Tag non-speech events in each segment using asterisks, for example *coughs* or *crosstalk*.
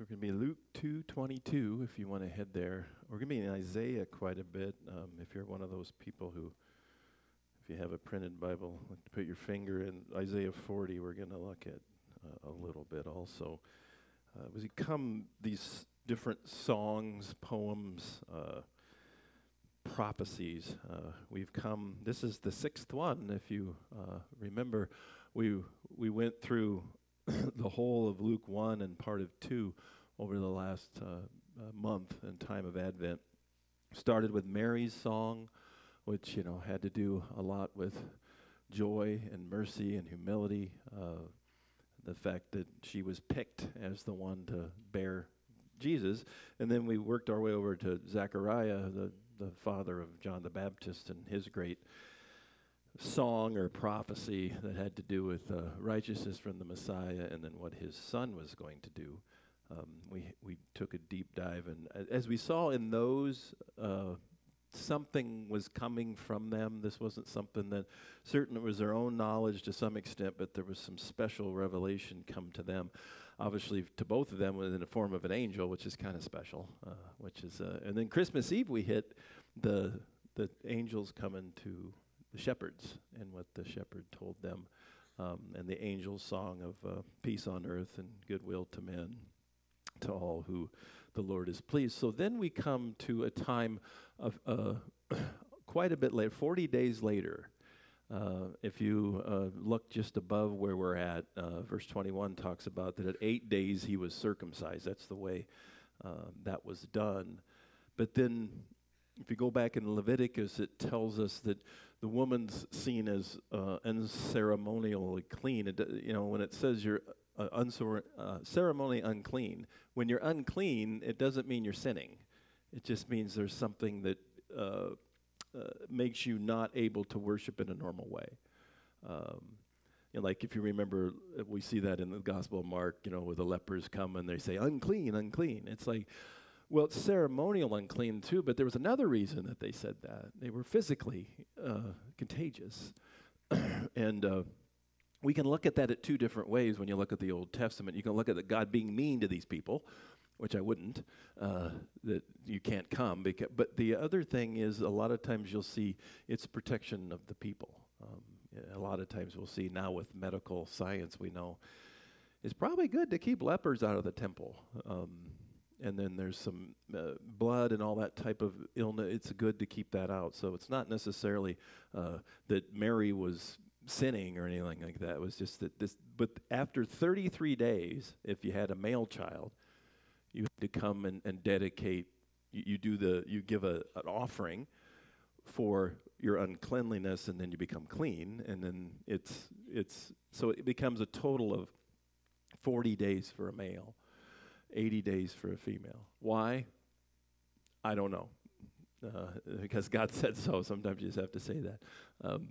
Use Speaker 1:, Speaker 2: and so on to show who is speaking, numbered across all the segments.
Speaker 1: We're going to be Luke 2:22 if you want to head there. We're going to be in Isaiah quite a bit. Um, if you're one of those people who, if you have a printed Bible, like to put your finger in Isaiah 40, we're going to look at uh, a little bit also. Uh, as we come, these different songs, poems, uh, prophecies. Uh, we've come. This is the sixth one. If you uh, remember, we we went through *clears throat* the whole of Luke 1 and part of 2 over the last uh, uh, month and time of Advent. Started with Mary's song, which, you know, had to do a lot with joy and mercy and humility. Uh, the fact that she was picked as the one to bear Jesus. And then we worked our way over to Zechariah, the, the father of John the Baptist, and his great song or prophecy that had to do with uh, righteousness from the Messiah and then what his son was going to do. Um, we, we took a deep dive, and as we saw in those, uh, something was coming from them. This wasn't something that, certain it was their own knowledge to some extent, but there was some special revelation come to them. Obviously, to both of them was in the form of an angel, which is kind of special. Uh, which is, uh, and then Christmas Eve we hit the the angels coming to the shepherds and what the shepherd told them, um, and the angel's song of uh, peace on earth and goodwill to men, to all who the Lord is pleased. So then we come to a time of uh, *coughs* quite a bit later, 40 days later. Uh, if you uh, look just above where we're at, uh, verse 21 talks about that at eight days he was circumcised. That's the way uh, that was done. But then, if you go back in Leviticus, it tells us that the woman's seen as uh, unceremonially clean. It, you know, when it says you're uh, uh, ceremony unclean, when you're unclean, it doesn't mean you're sinning. It just means there's something that uh, uh, makes you not able to worship in a normal way. Um, you know, like if you remember, we see that in the Gospel of Mark. You know, where the lepers come and they say, "Unclean, unclean." It's like well, it's ceremonial unclean too, but there was another reason that they said that. They were physically uh, contagious. *clears throat* and uh, we can look at that at two different ways when you look at the Old Testament. You can look at the God being mean to these people, which I wouldn't, uh, that you can't come. But the other thing is, a lot of times you'll see it's protection of the people. Um, a lot of times we'll see now with medical science, we know it's probably good to keep lepers out of the temple. Um, and then there's some uh, blood and all that type of illness. It's good to keep that out. So it's not necessarily uh, that Mary was sinning or anything like that. It was just that this. But after 33 days, if you had a male child, you had to come and, and dedicate. You, you, do the. You give a, an offering for your uncleanliness, and then you become clean. And then it's it's so it becomes a total of 40 days for a male 80 days for a female. Why? I don't know. Uh, *laughs* because God *laughs* said so. Sometimes you just have to say that. Um,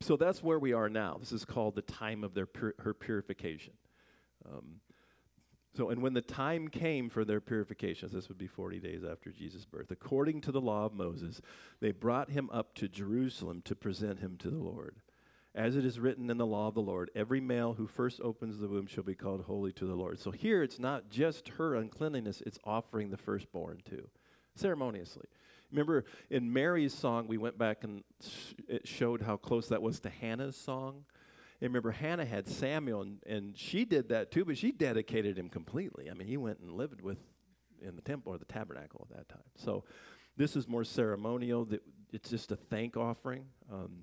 Speaker 1: so that's where we are now. This is called the time of their pur- her purification. Um, so, and when the time came for their purifications, this would be 40 days after Jesus' birth, according to the law of Moses, they brought him up to Jerusalem to present him to the Lord. As it is written in the law of the Lord, every male who first opens the womb shall be called holy to the Lord. So here it's not just her uncleanliness, it's offering the firstborn too, ceremoniously. Remember in Mary's song, we went back and sh- it showed how close that was to Hannah's song. And remember, Hannah had Samuel, and, and she did that too, but she dedicated him completely. I mean, he went and lived with in the temple or the tabernacle at that time. So this is more ceremonial. It's just a thank offering. Um,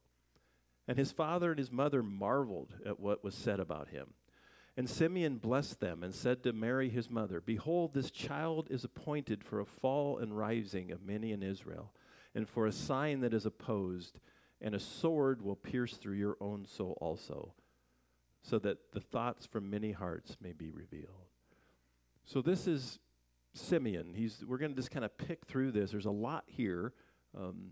Speaker 1: And his father and his mother marveled at what was said about him. And Simeon blessed them and said to Mary his mother, Behold, this child is appointed for a fall and rising of many in Israel, and for a sign that is opposed, and a sword will pierce through your own soul also, so that the thoughts from many hearts may be revealed. So this is Simeon. He's, we're going to just kind of pick through this. There's a lot here. Um,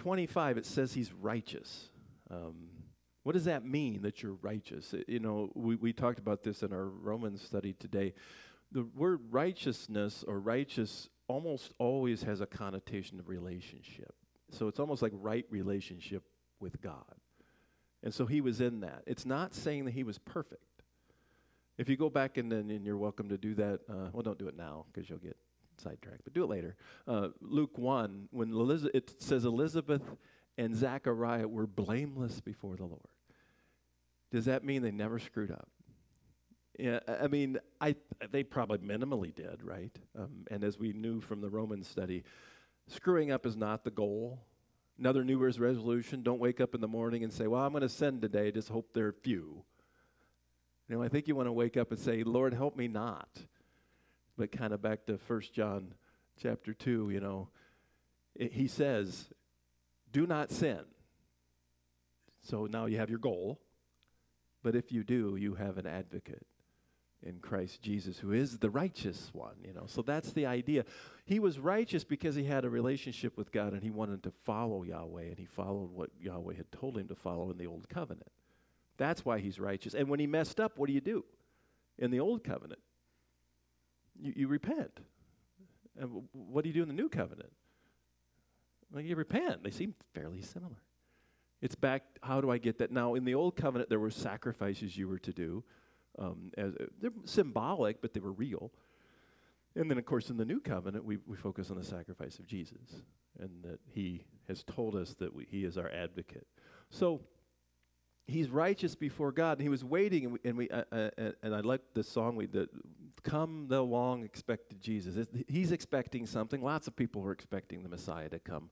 Speaker 1: 25, it says he's righteous. Um, what does that mean that you're righteous? You know, we, we talked about this in our Romans study today. The word righteousness or righteous almost always has a connotation of relationship. So it's almost like right relationship with God. And so he was in that. It's not saying that he was perfect. If you go back and then and you're welcome to do that, uh, well, don't do it now because you'll get sidetracked, but do it later. Uh, Luke 1, when it says Elizabeth and Zachariah were blameless before the Lord. Does that mean they never screwed up? Yeah, I mean, I they probably minimally did, right? Um, and as we knew from the Roman study, screwing up is not the goal. Another New Year's resolution: don't wake up in the morning and say, "Well, I'm going to sin today. Just hope they're few." You know, I think you want to wake up and say, Lord, help me not. But kind of back to First John chapter 2, you know, it, he says, do not sin. So now you have your goal. But if you do, you have an advocate in Christ Jesus who is the righteous one, you know. So that's the idea. He was righteous because he had a relationship with God and he wanted to follow Yahweh and he followed what Yahweh had told him to follow in the old covenant. That's why he's righteous. And when he messed up, what do you do? In the old covenant, you, you repent. And what do you do in the new covenant? Well, you repent. They seem fairly similar. It's back, how do I get that? Now, in the old covenant, there were sacrifices you were to do. Um, as, uh, they're symbolic, but they were real. And then, of course, in the new covenant, we, we focus on the sacrifice of Jesus and that he has told us that we, he is our advocate. So, he's righteous before God, and he was waiting, and we, and, we uh, uh, and I like the song we did. Come the long expected Jesus. He's expecting something. Lots of people were expecting the Messiah to come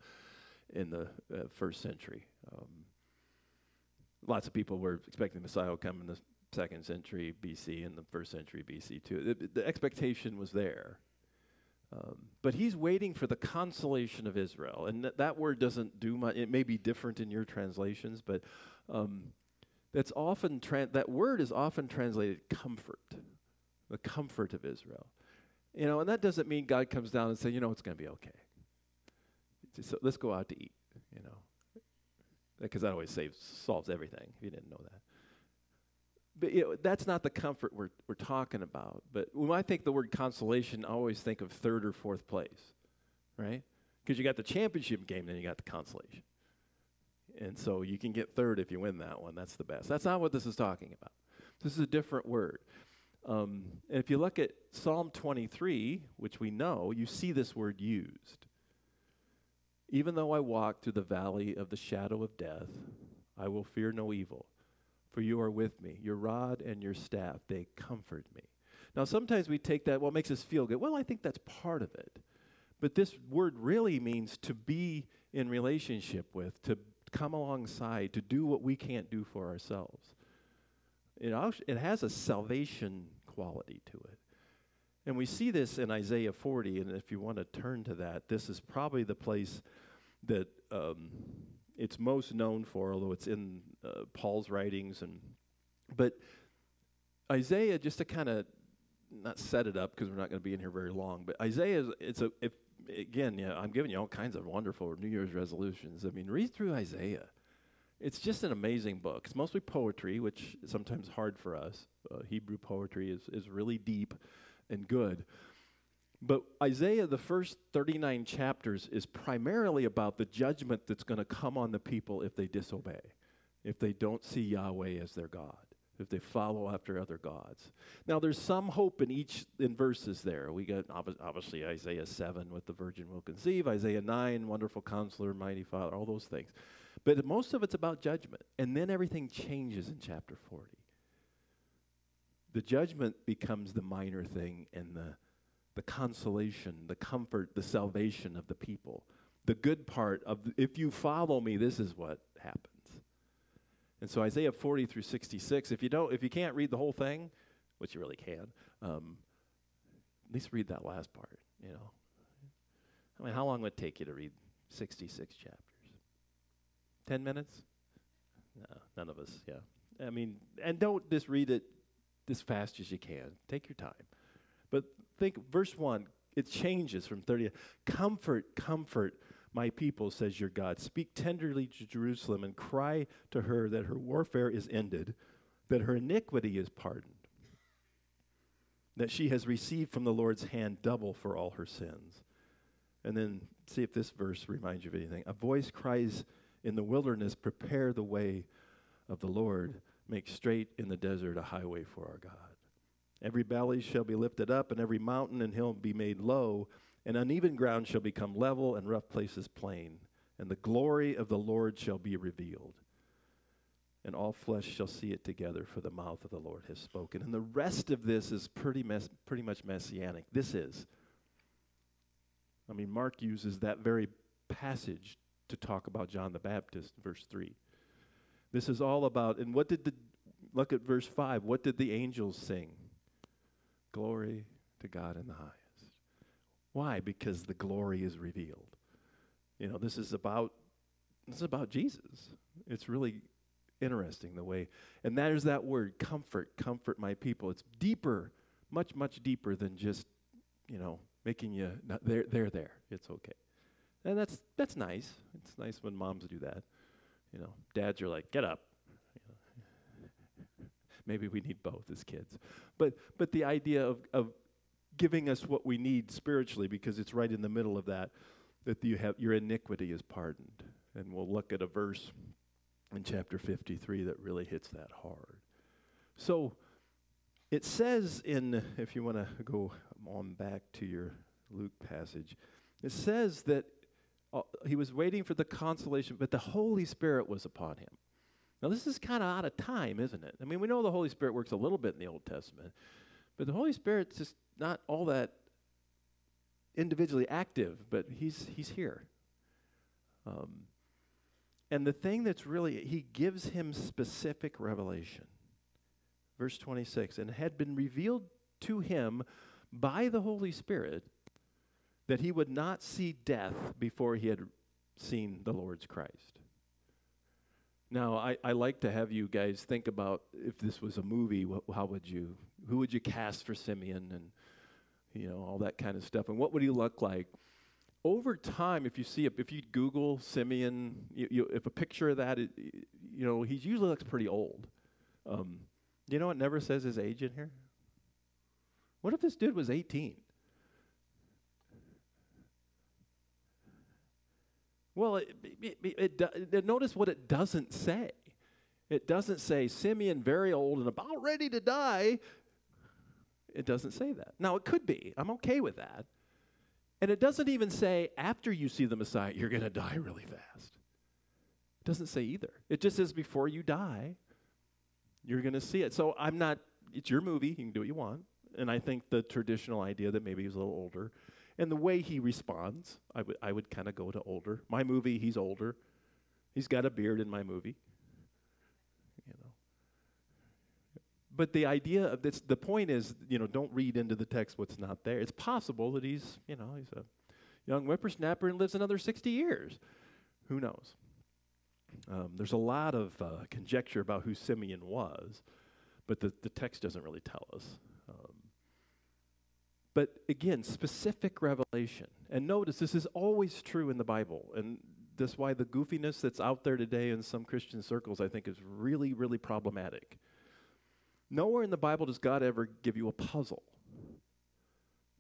Speaker 1: in the uh, first century. Um, lots of people were expecting the Messiah would come in the second century BC and the first century BC too. The, the expectation was there. Um, but he's waiting for the consolation of Israel. And th- that word doesn't do much. It may be different in your translations, but um, that's often tra- that word is often translated comfort, the comfort of Israel. You know, and that doesn't mean God comes down and says, you know, it's going to be okay. So let's go out to eat. You know, because that always saves solves everything. If you didn't know that. But you know, that's not the comfort we're we're talking about. But when I think the word consolation, I always think of third or fourth place, right? Because you got the championship game, then you got the consolation. And so you can get third if you win that one. That's the best. That's not what this is talking about. This is a different word. Um, and if you look at Psalm 23, which we know, you see this word used. Even though I walk through the valley of the shadow of death, I will fear no evil, for you are with me. Your rod and your staff, they comfort me. Now, sometimes we take that, what makes us feel good? Well, I think that's part of it. But this word really means to be in relationship with, to come alongside to do what we can't do for ourselves. It, it has a salvation quality to it. And we see this in Isaiah 40, and if you want to turn to that, this is probably the place that um, it's most known for, although it's in uh, Paul's writings. And but Isaiah, just to kind of not set it up because we're not going to be in here very long, but Isaiah, is, it's a if again, yeah, I'm giving you all kinds of wonderful New Year's resolutions. I mean, read through Isaiah. It's just an amazing book. It's mostly poetry, which is sometimes hard for us. Uh, Hebrew poetry is, is really deep and good. But Isaiah, the first 39 chapters, is primarily about the judgment that's going to come on the people if they disobey, if they don't see Yahweh as their God if they follow after other gods. Now, there's some hope in each in verses there. We got obviously Isaiah 7 with the virgin will conceive, Isaiah 9, wonderful counselor, mighty father, all those things. But most of it's about judgment. And then everything changes in chapter 40. The judgment becomes the minor thing, and the, the consolation, the comfort, the salvation of the people. The good part of the, if you follow me, this is what happens. And so Isaiah 40 through 66, if you don't, if you can't read the whole thing, which you really can, um, at least read that last part. You know, I mean, how long would it take you to read 66 chapters? Ten minutes? No, none of us. Yeah, I mean, and don't just read it as fast as you can. Take your time. But think, verse one, it changes from 30. Comfort, comfort my people, says your God. Speak tenderly to Jerusalem and cry to her that her warfare is ended, that her iniquity is pardoned, that she has received from the Lord's hand double for all her sins. And then see if this verse reminds you of anything. A voice cries in the wilderness, Prepare the way of the Lord, make straight in the desert a highway for our God. Every valley shall be lifted up, and every mountain and hill be made low and uneven ground shall become level, and rough places plain. And the glory of the Lord shall be revealed. And all flesh shall see it together, for the mouth of the Lord has spoken. And the rest of this is pretty, mes- pretty much messianic. This is. I mean, Mark uses that very passage to talk about John the Baptist, verse 3. This is all about, and what did the, look at verse 5, what did the angels sing? Glory to God in the highest. Why? Because the glory is revealed. You know, this is about this is about Jesus. It's really interesting the way and that is that word comfort, comfort my people. It's deeper, much much deeper than just, you know, making you not they're they're there. It's okay. And that's that's nice. It's nice when moms do that. You know, dads are like, "Get up." You *laughs* know. Maybe we need both as kids. But but the idea of of giving us what we need spiritually because it's right in the middle of that that you have your iniquity is pardoned. And we'll look at a verse in chapter 53 that really hits that hard. So it says in if you want to go on back to your Luke passage, it says that uh, he was waiting for the consolation, but the Holy Spirit was upon him. Now, this is kind of out of time, isn't it? I mean, we know the Holy Spirit works a little bit in the Old Testament, but the Holy Spirit's just not all that individually active, but he's, he's here. Um, and the thing that's really, he gives him specific revelation. Verse 26 and had been revealed to him by the Holy Spirit that he would not see death before he had seen the Lord's Christ. Now, I, I like to have you guys think about if this was a movie, wh- how would you, who would you cast for Simeon and, you know, all that kind of stuff. And what would he look like? Over time, if you see, a, if you Google Simeon, you, you, if a picture of that, it, you know, he usually looks pretty old. Um, you know, it never says his age in here. What if this dude was 18? Well, it, it, it, notice what it doesn't say. It doesn't say Simeon, very old and about ready to die. It doesn't say that. Now, it could be. I'm okay with that. And it doesn't even say after you see the Messiah, you're going to die really fast. It doesn't say either. It just says before you die, you're going to see it. So I'm not, it's your movie. You can do what you want. And I think the traditional idea that maybe he's a little older and the way he responds, I would would kind of go to older. My movie, he's older. He's got a beard in my movie. You know. But the idea of this, the point is, you know, don't read into the text what's not there. It's possible that he's, you know, he's a young whippersnapper and lives another 60 years. Who knows? Um, there's a lot of uh, conjecture about who Simeon was, but the, the text doesn't really tell us. Um, but again, specific revelation. And notice this is always true in the Bible. And that's why the goofiness that's out there today in some Christian circles, I think, is really, really problematic. Nowhere in the Bible does God ever give you a puzzle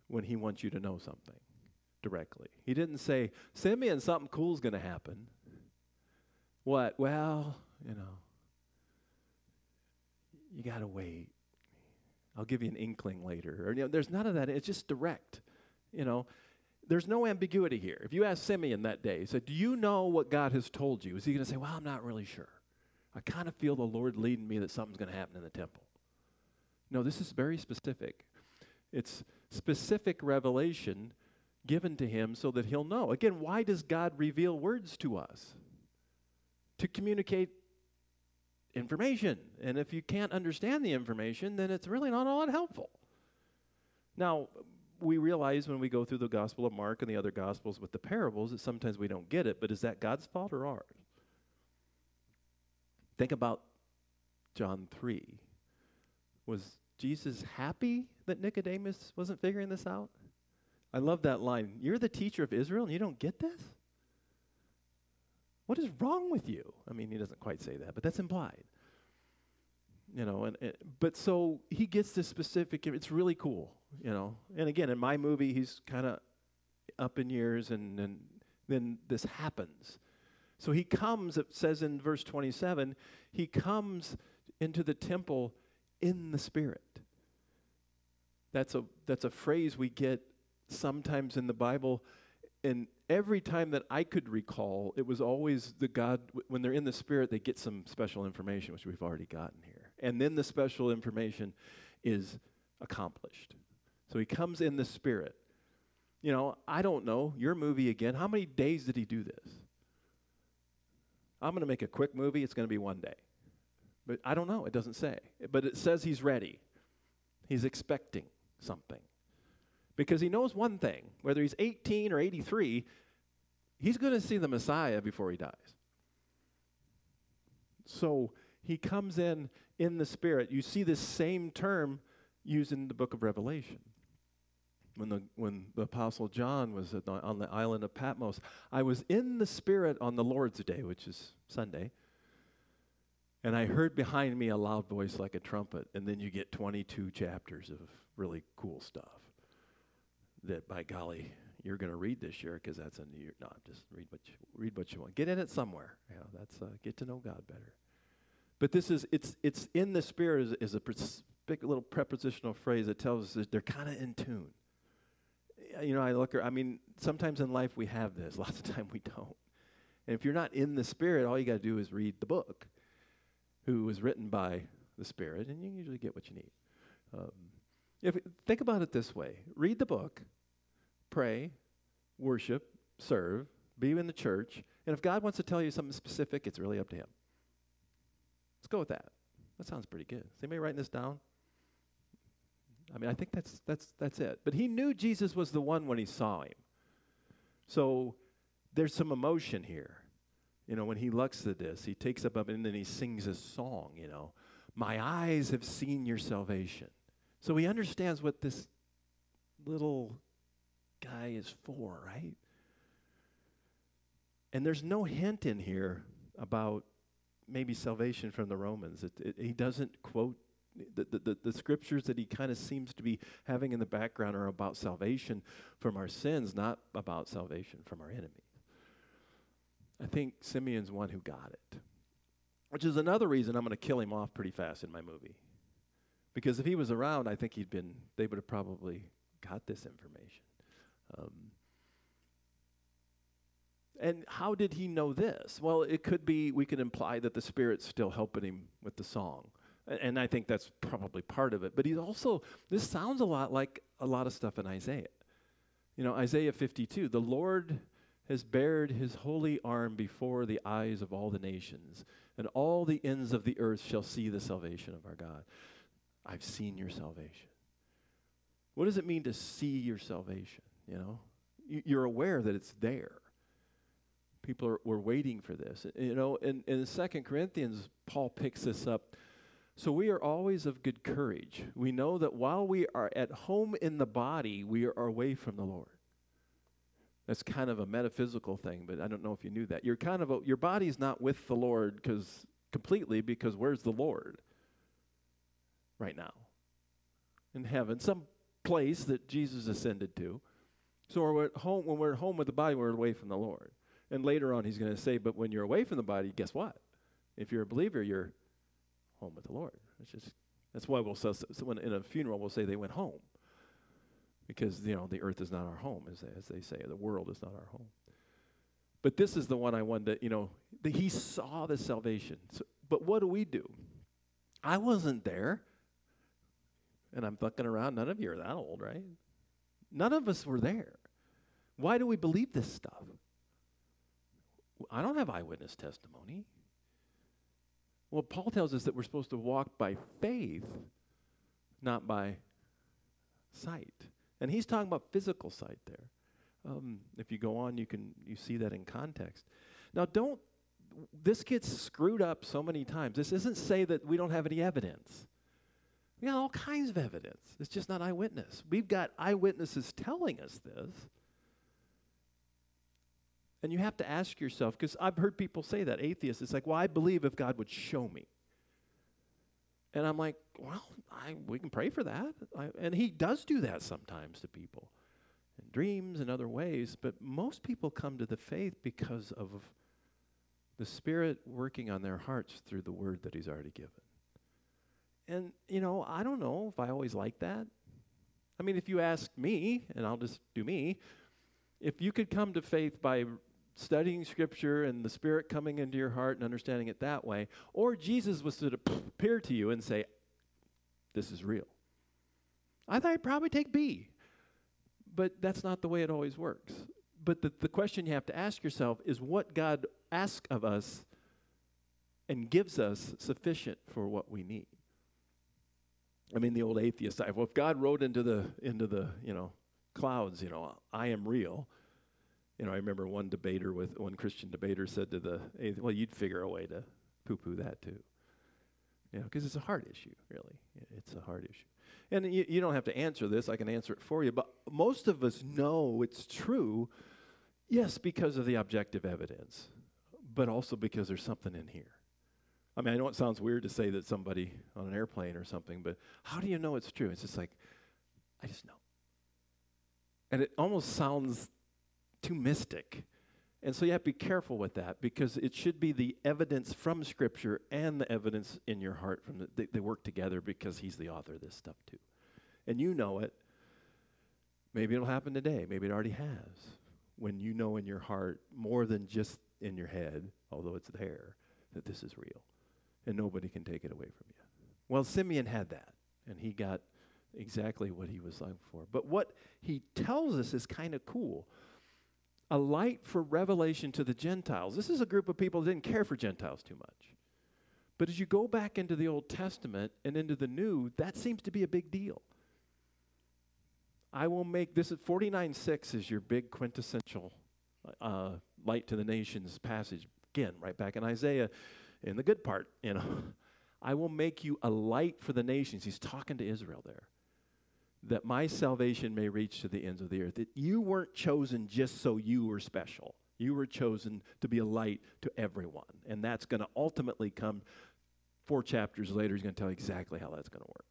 Speaker 1: when He wants you to know something directly. He didn't say, Simeon, something cool is going to happen. What? Well, you know, you got to wait. I'll give you an inkling later. Or, you know, there's none of that. It's just direct. You know, there's no ambiguity here. If you ask Simeon that day, he said, Do you know what God has told you? Is he going to say, Well, I'm not really sure. I kind of feel the Lord leading me that something's going to happen in the temple. No, this is very specific. It's specific revelation given to him so that he'll know. Again, why does God reveal words to us? To communicate information. And if you can't understand the information, then it's really not all that helpful. Now, we realize when we go through the Gospel of Mark and the other Gospels with the parables that sometimes we don't get it, but is that God's fault or ours? Think about John 3. Was Jesus happy that Nicodemus wasn't figuring this out? I love that line. You're the teacher of Israel and you don't get this? What is wrong with you? I mean, he doesn't quite say that, but that's implied. You know, and, but so he gets this specific. It's really cool, you know. And again, in my movie, he's kind of up in years, and, and then this happens. So he comes. It says in verse twenty-seven, he comes into the temple in the Spirit. That's a that's a phrase we get sometimes in the Bible and every time that I could recall, it was always the God, when they're in the Spirit, they get some special information, which we've already gotten here. And then the special information is accomplished. So he comes in the Spirit. You know, I don't know, your movie again, how many days did he do this? I'm going to make a quick movie, it's going to be one day. But I don't know, it doesn't say. But it says he's ready, he's expecting something because he knows one thing whether he's 18 or 83, he's going to see the Messiah before he dies. So he comes in in the Spirit. You see this same term used in the book of Revelation. When the, when the Apostle John was the, on the island of Patmos, I was in the Spirit on the Lord's Day, which is Sunday, and I heard behind me a loud voice like a trumpet, and then you get 22 chapters of really cool stuff that by golly, you're going to read this year because that's a new year. No, just read what you read what you want. Get in it somewhere. You know, that's uh, get to know God better. But this is it's it's in the spirit is, is a big little prepositional phrase that tells us that they're kind of in tune. You know, I look. I mean, sometimes in life we have this. *laughs* Lots of time we don't. And if you're not in the spirit, all you got to do is read the book, who was written by the spirit, and you usually get what you need. Um, if, think about it this way read the book, pray, worship, serve, be in the church, and if God wants to tell you something specific, it's really up to Him. Let's go with that. That sounds pretty good. Is anybody writing this down? I mean, I think that's that's that's it. But he knew Jesus was the one when he saw him. So there's some emotion here. You know, when he looks at this, he takes up and then he sings a song, you know. My eyes have seen your salvation. So he understands what this little guy is for, right? And there's no hint in here about maybe salvation from the Romans. It, it, he doesn't quote the, the, the, the scriptures that he kind of seems to be having in the background are about salvation from our sins, not about salvation from our enemies. I think Simeon's one who got it, which is another reason I'm going to kill him off pretty fast in my movie. Because if he was around, I think he'd been, they would have probably got this information. Um, and how did he know this? Well, it could be, we could imply that the Spirit's still helping him with the song. And, and I think that's probably part of it. But he's also, this sounds a lot like a lot of stuff in Isaiah. You know, Isaiah 52, the Lord has bared his holy arm before the eyes of all the nations, and all the ends of the earth shall see the salvation of our God. I've seen your salvation. What does it mean to see your salvation? You know, you're aware that it's there. People are, were waiting for this. You know, in, in 2 Corinthians, Paul picks this up. So we are always of good courage. We know that while we are at home in the body, we are away from the Lord. That's kind of a metaphysical thing, but I don't know if you knew that. You're kind of a, your body's not with the Lord because completely because where's the Lord? right now in heaven, some place that Jesus ascended to. So we're at home, when we're at home with the body, we're away from the Lord. And later on, he's going to say, but when you're away from the body, guess what? If you're a believer, you're home with the Lord. It's just that's why we'll say so in a funeral we'll say they went home because you know the earth is not our home, as they, as they say, the world is not our home. But this is the one I wanted to, you know, that he saw the salvation. So, but what do we do? I wasn't there. And I'm fucking around. None of you are that old, right? None of us were there. Why do we believe this stuff? I don't have eyewitness testimony. Well, Paul tells us that we're supposed to walk by faith, not by sight. And he's talking about physical sight there. Um, if you go on, you can you see that in context. Now, don't this gets screwed up so many times. This isn't say that we don't have any evidence. We got all kinds of evidence. It's just not eyewitness. We've got eyewitnesses telling us this. And you have to ask yourself, because I've heard people say that, atheists, it's like, well, I believe if God would show me. And I'm like, well, I, we can pray for that. I, and he does do that sometimes to people in dreams and other ways. But most people come to the faith because of the Spirit working on their hearts through the word that he's already given. And, you know, I don't know if I always like that. I mean, if you ask me, and I'll just do me, if you could come to faith by studying scripture and the spirit coming into your heart and understanding it that way or jesus was to appear to you and say this is real. I thought i'd probably take b but that's not the way it always works. But the, the question you have to ask yourself is what god asks of us and gives us sufficient for what we need. I mean the old atheist type well if god wrote into the into the you know clouds you know i am real you know, I remember one debater with one Christian debater said to the, well, you'd figure a way to poo-poo that too. You know, because it's a hard issue, really. It's a hard issue. And you, you don't have to answer this. I can answer it for you. But most of us know it's true, yes, because of the objective evidence, but also because there's something in here. I mean, I know it sounds weird to say that somebody on an airplane or something, but how do you know it's true? It's just like, I just know. And it almost sounds too mystic. And so you have to be careful with that because it should be the evidence from Scripture and the evidence in your heart from the, they, they work together because He's the author of this stuff too. And you know it. Maybe it'll happen today. Maybe it already has. When you know in your heart more than just in your head, although it's there, that this is real. And nobody can take it away from you. Well, Simeon had that, and he got exactly what he was looking for. But what he tells us is kind of cool a light for revelation to the Gentiles. This is a group of people that didn't care for Gentiles too much. But as you go back into the Old Testament and into the New, that seems to be a big deal. I will make this at 49 6 is your big quintessential uh, light to the nations passage. Again, right back in Isaiah, in the good part, you know. *laughs* I will make you a light for the nations. He's talking to Israel there that my salvation may reach to the ends of the earth. That you weren't chosen just so you were special. You were chosen to be a light to everyone. And that's going to ultimately come four chapters later. He's going to tell you exactly how that's going to work.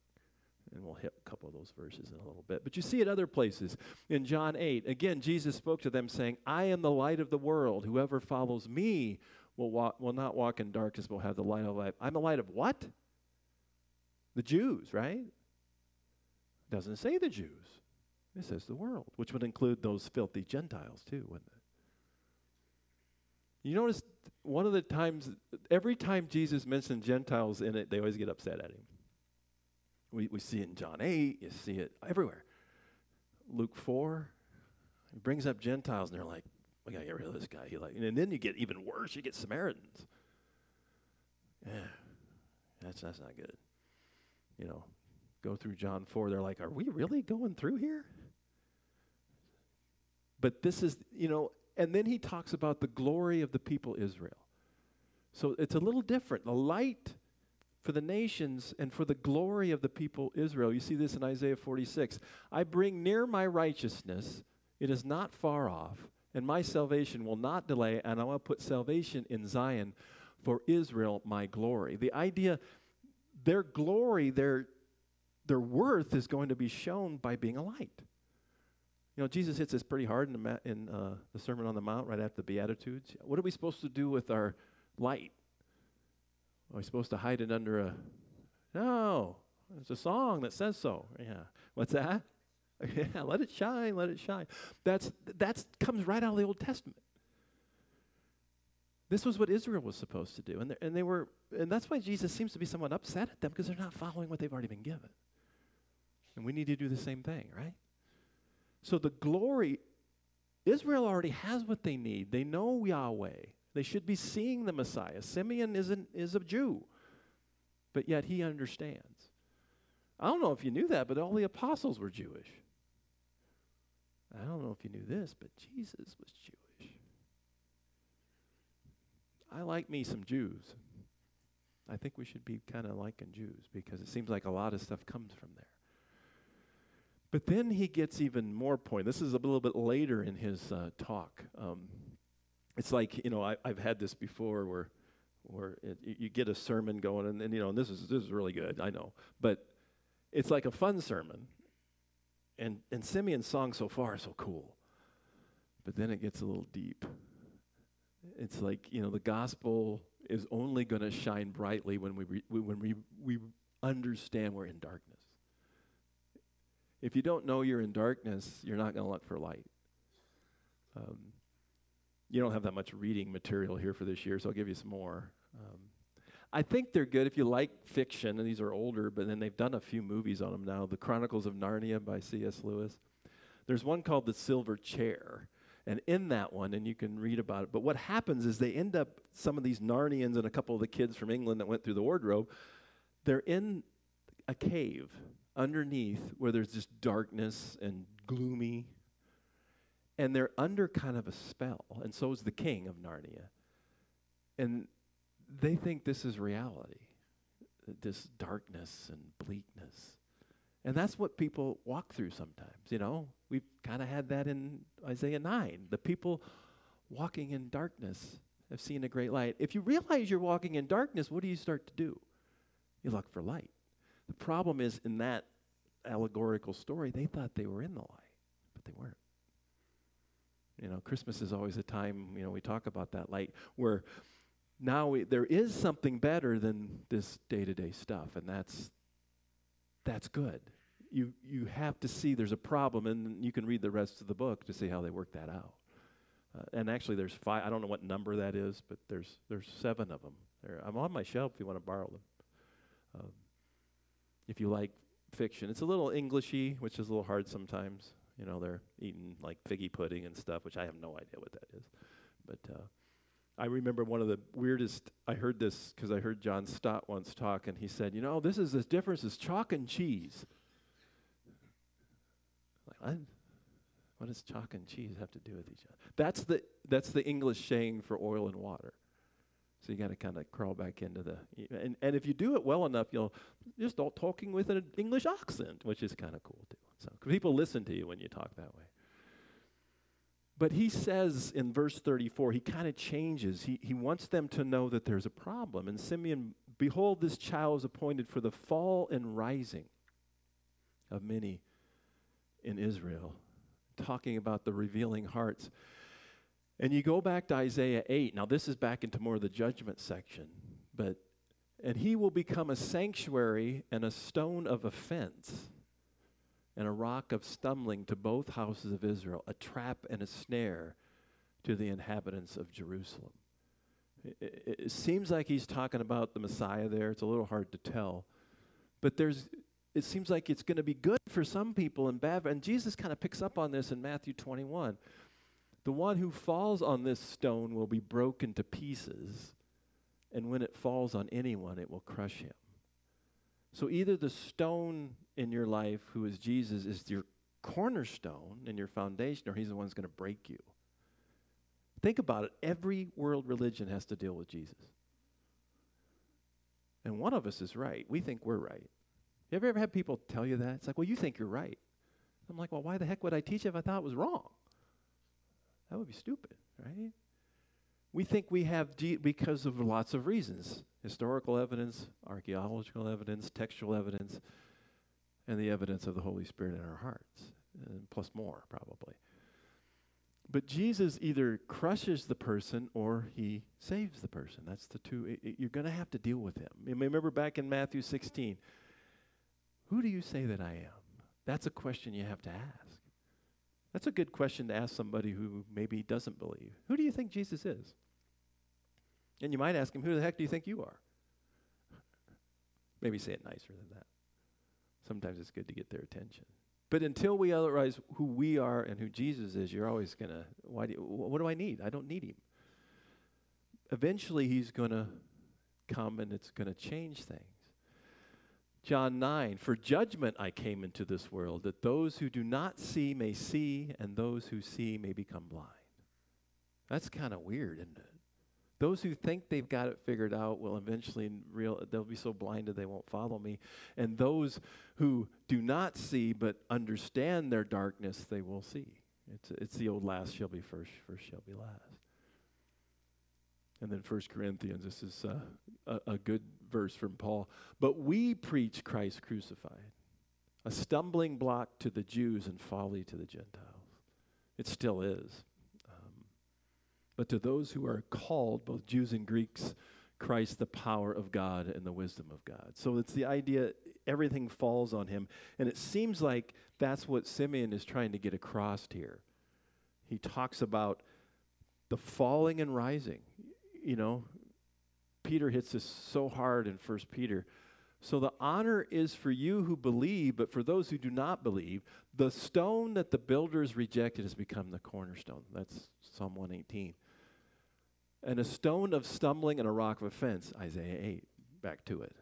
Speaker 1: And we'll hit a couple of those verses in a little bit. But you see it other places. In John 8, again, Jesus spoke to them saying, I am the light of the world. Whoever follows me will, walk, will not walk in darkness, but will have the light of life. I'm the light of what? The Jews, right? Doesn't say the Jews. It says the world, which would include those filthy Gentiles too, wouldn't it? You notice one of the times, every time Jesus mentions Gentiles in it, they always get upset at him. We, we see it in John 8, you see it everywhere. Luke 4, he brings up Gentiles, and they're like, we got to get rid of this guy. He like, and then you get even worse, you get Samaritans. Yeah, that's, that's not good. You know, go through John 4, they're like, Are we really going through here? But this is, you know, and then he talks about the glory of the people Israel. So it's a little different. The light for the nations and for the glory of the people Israel. You see this in Isaiah 46. I bring near my righteousness, it is not far off, and my salvation will not delay, and I will put salvation in Zion for Israel, my glory. The idea, their glory, their their worth is going to be shown by being a light. You know, Jesus hits this pretty hard in, the, ma- in uh, the Sermon on the Mount right after the Beatitudes. What are we supposed to do with our light? Are we supposed to hide it under a. No, it's a song that says so. Yeah. What's that? *laughs* yeah, let it shine, let it shine. That's that's comes right out of the Old Testament. This was what Israel was supposed to do, and and they were, and that's why Jesus seems to be somewhat upset at them because they're not following what they've already been given. And we need to do the same thing, right? So the glory, Israel already has what they need. They know Yahweh. They should be seeing the Messiah. Simeon isn't, is a Jew, but yet he understands. I don't know if you knew that, but all the apostles were Jewish. I don't know if you knew this, but Jesus was Jewish. I like me some Jews. I think we should be kind of liking Jews because it seems like a lot of stuff comes from there. But then he gets even more point. This is a little bit later in his uh, talk. Um, it's like you know I, have had this before where where it, you get a sermon going and, and you know and this is this is really good I know. But it's like a fun sermon. And and Simeon's song so far is so cool. But then it gets a little deep. It's like you know the gospel is only going to shine brightly when we, re, when we we understand we're in darkness if you don't know you're in darkness, you're not going to look for light. Um, you don't have that much reading material here for this year, so I'll give you some more. Um, I think they're good if you like fiction, and these are older, but then they've done a few movies on them now. The Chronicles of Narnia by C.S. Lewis. There's one called The Silver Chair. And in that one, and you can read about it, but what happens is they end up, some of these Narnians and a couple of the kids from England that went through the wardrobe, they're in a cave underneath where there's just darkness and gloomy. And they're under kind of a spell, and so is the king of Narnia. And they think this is reality, this darkness and bleakness. And that's what people walk through sometimes, you know. We've kind of had that in Isaiah 9. The people walking in darkness have seen a great light. If you realize you're walking in darkness, what do you start to do? You look for light. The problem is in that allegorical story, they thought they were in the light, but they weren't. You know, Christmas is always a time, you know, we talk about that light where now we, there is something better than this day-to-day stuff and that's that's good. You you have to see there's a problem and you can read the rest of the book to see how they work that out. Uh, and actually there's five I don't know what number that is, but there's there's seven of them. I'm on my shelf if you want to borrow them. Um, if you like fiction. It's a little Englishy, which is a little hard sometimes. You know, they're eating like figgy pudding and stuff, which I have no idea what that is. But uh, I remember one of the weirdest. I heard this because I heard John Stott once talk, and he said, "You know, this is as different as chalk and cheese." Like what? What does chalk and cheese have to do with each other? That's the that's the English saying for oil and water. So you got to kind of crawl back into the and and if you do it well enough, you'll just start talking with an English accent, which is kind of cool too. So people listen to you when you talk that way. But he says in verse 34, he kind of changes. He, he wants them to know that there's a problem. And Simeon, behold, this child is appointed for the fall and rising of many in Israel, talking about the revealing hearts. And you go back to Isaiah 8. Now, this is back into more of the judgment section. But, and he will become a sanctuary and a stone of offense and a rock of stumbling to both houses of Israel, a trap and a snare to the inhabitants of Jerusalem. It, it, it seems like he's talking about the Messiah there. It's a little hard to tell. But there's, it seems like it's going to be good for some people and bad. And Jesus kind of picks up on this in Matthew 21. The one who falls on this stone will be broken to pieces, and when it falls on anyone, it will crush him. So either the stone in your life, who is Jesus, is your cornerstone and your foundation, or he's the one who's going to break you. Think about it. Every world religion has to deal with Jesus. And one of us is right. We think we're right. You ever ever had people tell you that? It's like, well, you think you're right. I'm like, well, why the heck would I teach if I thought it was wrong? That would be stupid, right? We think we have because of lots of reasons historical evidence, archaeological evidence, textual evidence, and the evidence of the Holy Spirit in our hearts, and plus more, probably. But Jesus either crushes the person or he saves the person. That's the two. You're going to have to deal with him. You remember back in Matthew 16, who do you say that I am? That's a question you have to ask. That's a good question to ask somebody who maybe doesn't believe. Who do you think Jesus is? And you might ask him, Who the heck do you think you are? *laughs* maybe say it nicer than that. Sometimes it's good to get their attention. But until we realize who we are and who Jesus is, you're always going to, why do what do I need? I don't need him. Eventually, he's going to come and it's going to change things. John 9, for judgment I came into this world, that those who do not see may see, and those who see may become blind. That's kind of weird, isn't it? Those who think they've got it figured out will eventually real they'll be so blinded they won't follow me. And those who do not see but understand their darkness, they will see. It's, it's the old last shall be first, first shall be last. And then First Corinthians, this is uh, a, a good verse from Paul. But we preach Christ crucified, a stumbling block to the Jews and folly to the Gentiles. It still is. But to those who are called, both Jews and Greeks, Christ, the power of God and the wisdom of God. So it's the idea everything falls on him. And it seems like that's what Simeon is trying to get across here. He talks about the falling and rising. You know, Peter hits this so hard in First Peter. So the honor is for you who believe, but for those who do not believe, the stone that the builders rejected has become the cornerstone. That's Psalm 118 and a stone of stumbling and a rock of offense. Isaiah 8. Back to it.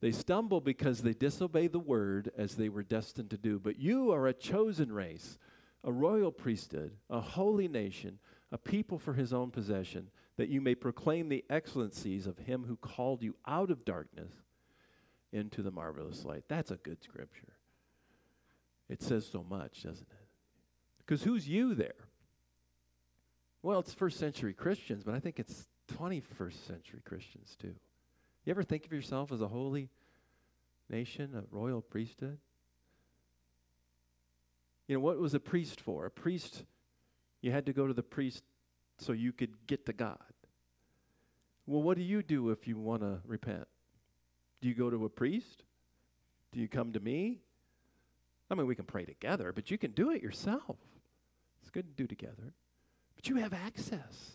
Speaker 1: They stumble because they disobey the word as they were destined to do. But you are a chosen race, a royal priesthood, a holy nation, a people for his own possession, that you may proclaim the excellencies of him who called you out of darkness into the marvelous light. That's a good scripture. It says so much, doesn't it? Because who's you there? Well, it's first century Christians, but I think it's 21st century Christians too. You ever think of yourself as a holy nation, a royal priesthood? You know, what was a priest for? A priest, you had to go to the priest so you could get to God. Well, what do you do if you want to repent? Do you go to a priest? Do you come to me? I mean, we can pray together, but you can do it yourself. It's good to do together. But you have access.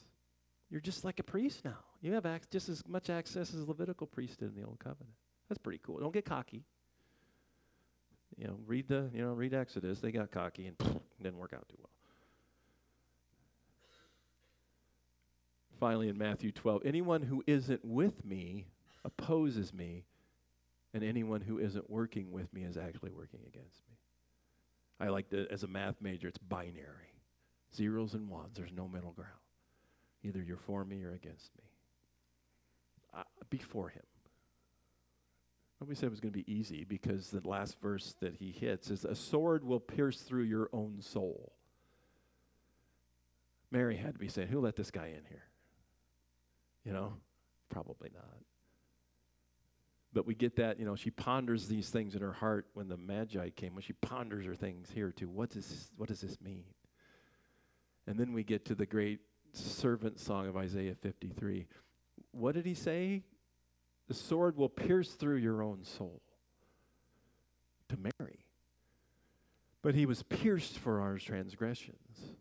Speaker 1: You're just like a priest now. You have ac- just as much access as a Levitical priest did in the Old Covenant. That's pretty cool. Don't get cocky. You know, read the you know read Exodus. They got cocky and *laughs* didn't work out too well. Finally, in Matthew 12, anyone who isn't with me opposes me, and anyone who isn't working with me is actually working against me. I like to, as a math major, it's binary zeros and ones. There's no middle ground. Either you're for me or against me. Uh, before him. Nobody said it was going to be easy because the last verse that he hits is a sword will pierce through your own soul. Mary had to be saying, Who let this guy in here? You know, probably not. But we get that, you know, she ponders these things in her heart when the Magi came, when she ponders her things here too. What does this, what does this mean? And then we get to the great servant song of Isaiah 53. What did he say? The sword will pierce through your own soul to Mary. But he was pierced for our transgressions.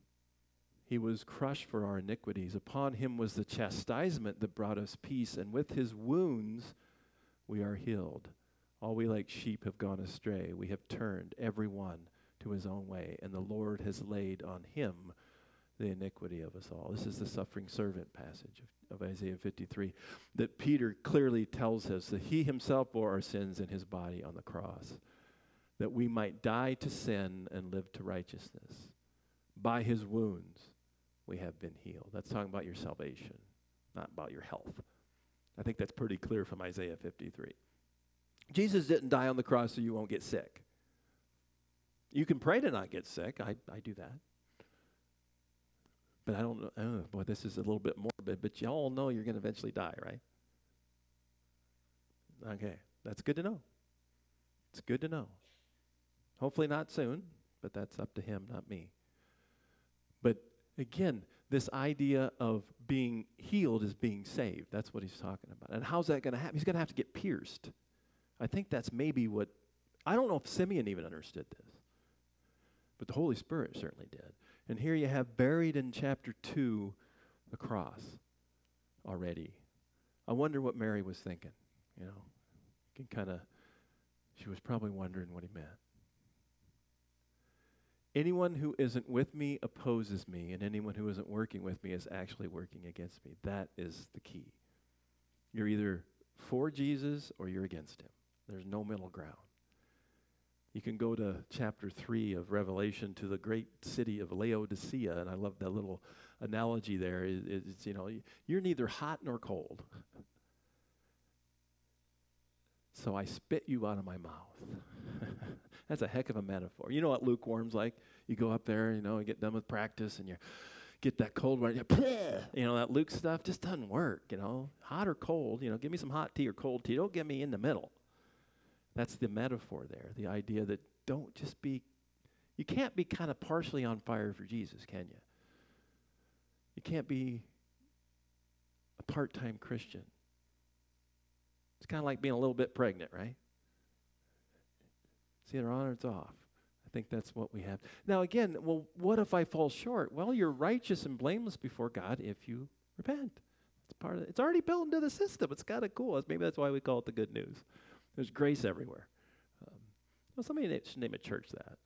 Speaker 1: He was crushed for our iniquities. Upon him was the chastisement that brought us peace, and with his wounds we are healed. All we like sheep have gone astray. We have turned every one to his own way, and the Lord has laid on him the iniquity of us all. This is the suffering servant passage of, of, Isaiah 53 that Peter clearly tells us that he himself bore our sins in his body on the cross, that we might die to sin and live to righteousness. By his wounds, we have been healed. That's talking about your salvation, not about your health. I think that's pretty clear from Isaiah 53. Jesus didn't die on the cross so you won't get sick. You can pray to not get sick. I, I do that. But I don't know. Oh, boy, this is a little bit morbid, but you all know you're going to eventually die, right? Okay, that's good to know. It's good to know. Hopefully not soon, but that's up to him, not me. But again, this idea of being healed is being saved. That's what he's talking about. And how's that going to happen? He's going to have to get pierced. I think that's maybe what, I don't know if Simeon even understood this, but the Holy Spirit certainly did. And here you have buried in chapter 2 the cross already. I wonder what Mary was thinking. You know, can kind of, she was probably wondering what he meant. Anyone who isn't with me opposes me, and anyone who isn't working with me is actually working against me. That is the key. You're either for Jesus or you're against him. There's no middle ground. You can go to chapter 3 of Revelation to the great city of Laodicea, and I love that little analogy there. It, it's, you know, you're neither hot nor cold. *laughs* So I spit you out of my mouth. *laughs* That's a heck of a metaphor. You know what lukewarm's like? You go up there, you know, you get done with practice and you get that cold one, you know, that Luke stuff just doesn't work, you know. Hot or cold, you know, give me some hot tea or cold tea. Don't get me in the middle. That's the metaphor there. The idea that don't just be, you can't be kind of partially on fire for Jesus, can you? You can't be a part time Christian. It's kind of like being a little bit pregnant, right? It's either on or it's off. I think that's what we have. Now, again, well, what if I fall short? Well, you're righteous and blameless before God if you repent. It's part of it. It's already built into the system. It's kind of cool. Maybe that's why we call it the good news. There's grace everywhere. Um, well, somebody should name a church that.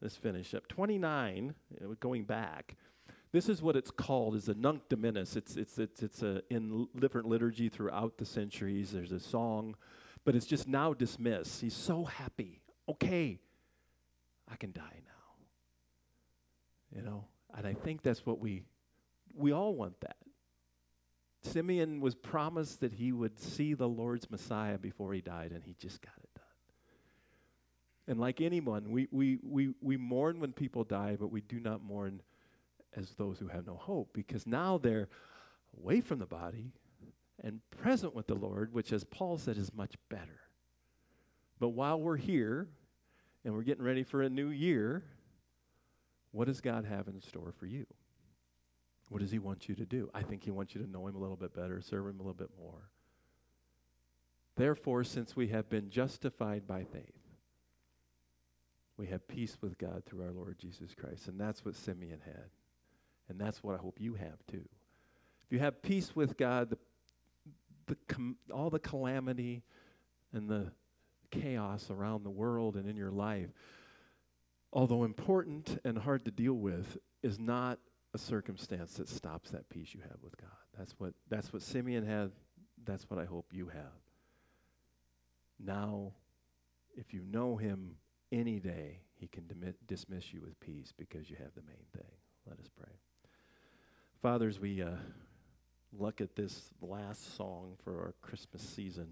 Speaker 1: Let's finish up. 29, you know, going back. This is what it's called is the Nunc Dimittis. It's, it's, it's, it's a, in different liturgy throughout the centuries. There's a song but it's just now dismissed. He's so happy. Okay, I can die now. You know, and I think that's what we we all want that. Simeon was promised that he would see the Lord's Messiah before he died, and he just got it done. And like anyone, we, we, we, we mourn when people die, but we do not mourn as those who have no hope because now they're away from the body, and present with the Lord, which, as Paul said, is much better. But while we're here and we're getting ready for a new year, what does God have in store for you? What does He want you to do? I think He wants you to know Him a little bit better, serve Him a little bit more. Therefore, since we have been justified by faith, we have peace with God through our Lord Jesus Christ. And that's what Simeon had. And that's what I hope you have too. If you have peace with God, the the com- all the calamity and the chaos around the world and in your life, although important and hard to deal with, is not a circumstance that stops that peace you have with God. That's what that's what Simeon had. That's what I hope you have. Now, if you know him any day, he can dimi- dismiss you with peace because you have the main thing. Let us pray. Fathers, we uh, look at this last song for our Christmas season.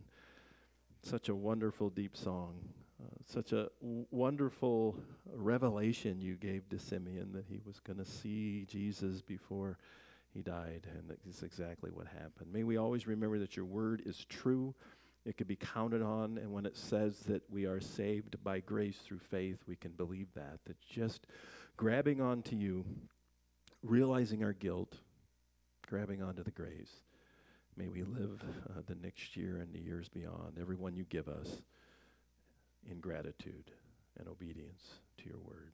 Speaker 1: Such a wonderful, deep song. Uh, such a w- wonderful revelation you gave to Simeon that he was going to see Jesus before he died, and that's exactly what happened. May we always remember that your word is true. It can be counted on, and when it says that we are saved by grace through faith, we can believe that. That just grabbing onto you, realizing our guilt, grabbing onto the grace. May we live uh, the next year and the years beyond, every one you give us, in gratitude and obedience to your word.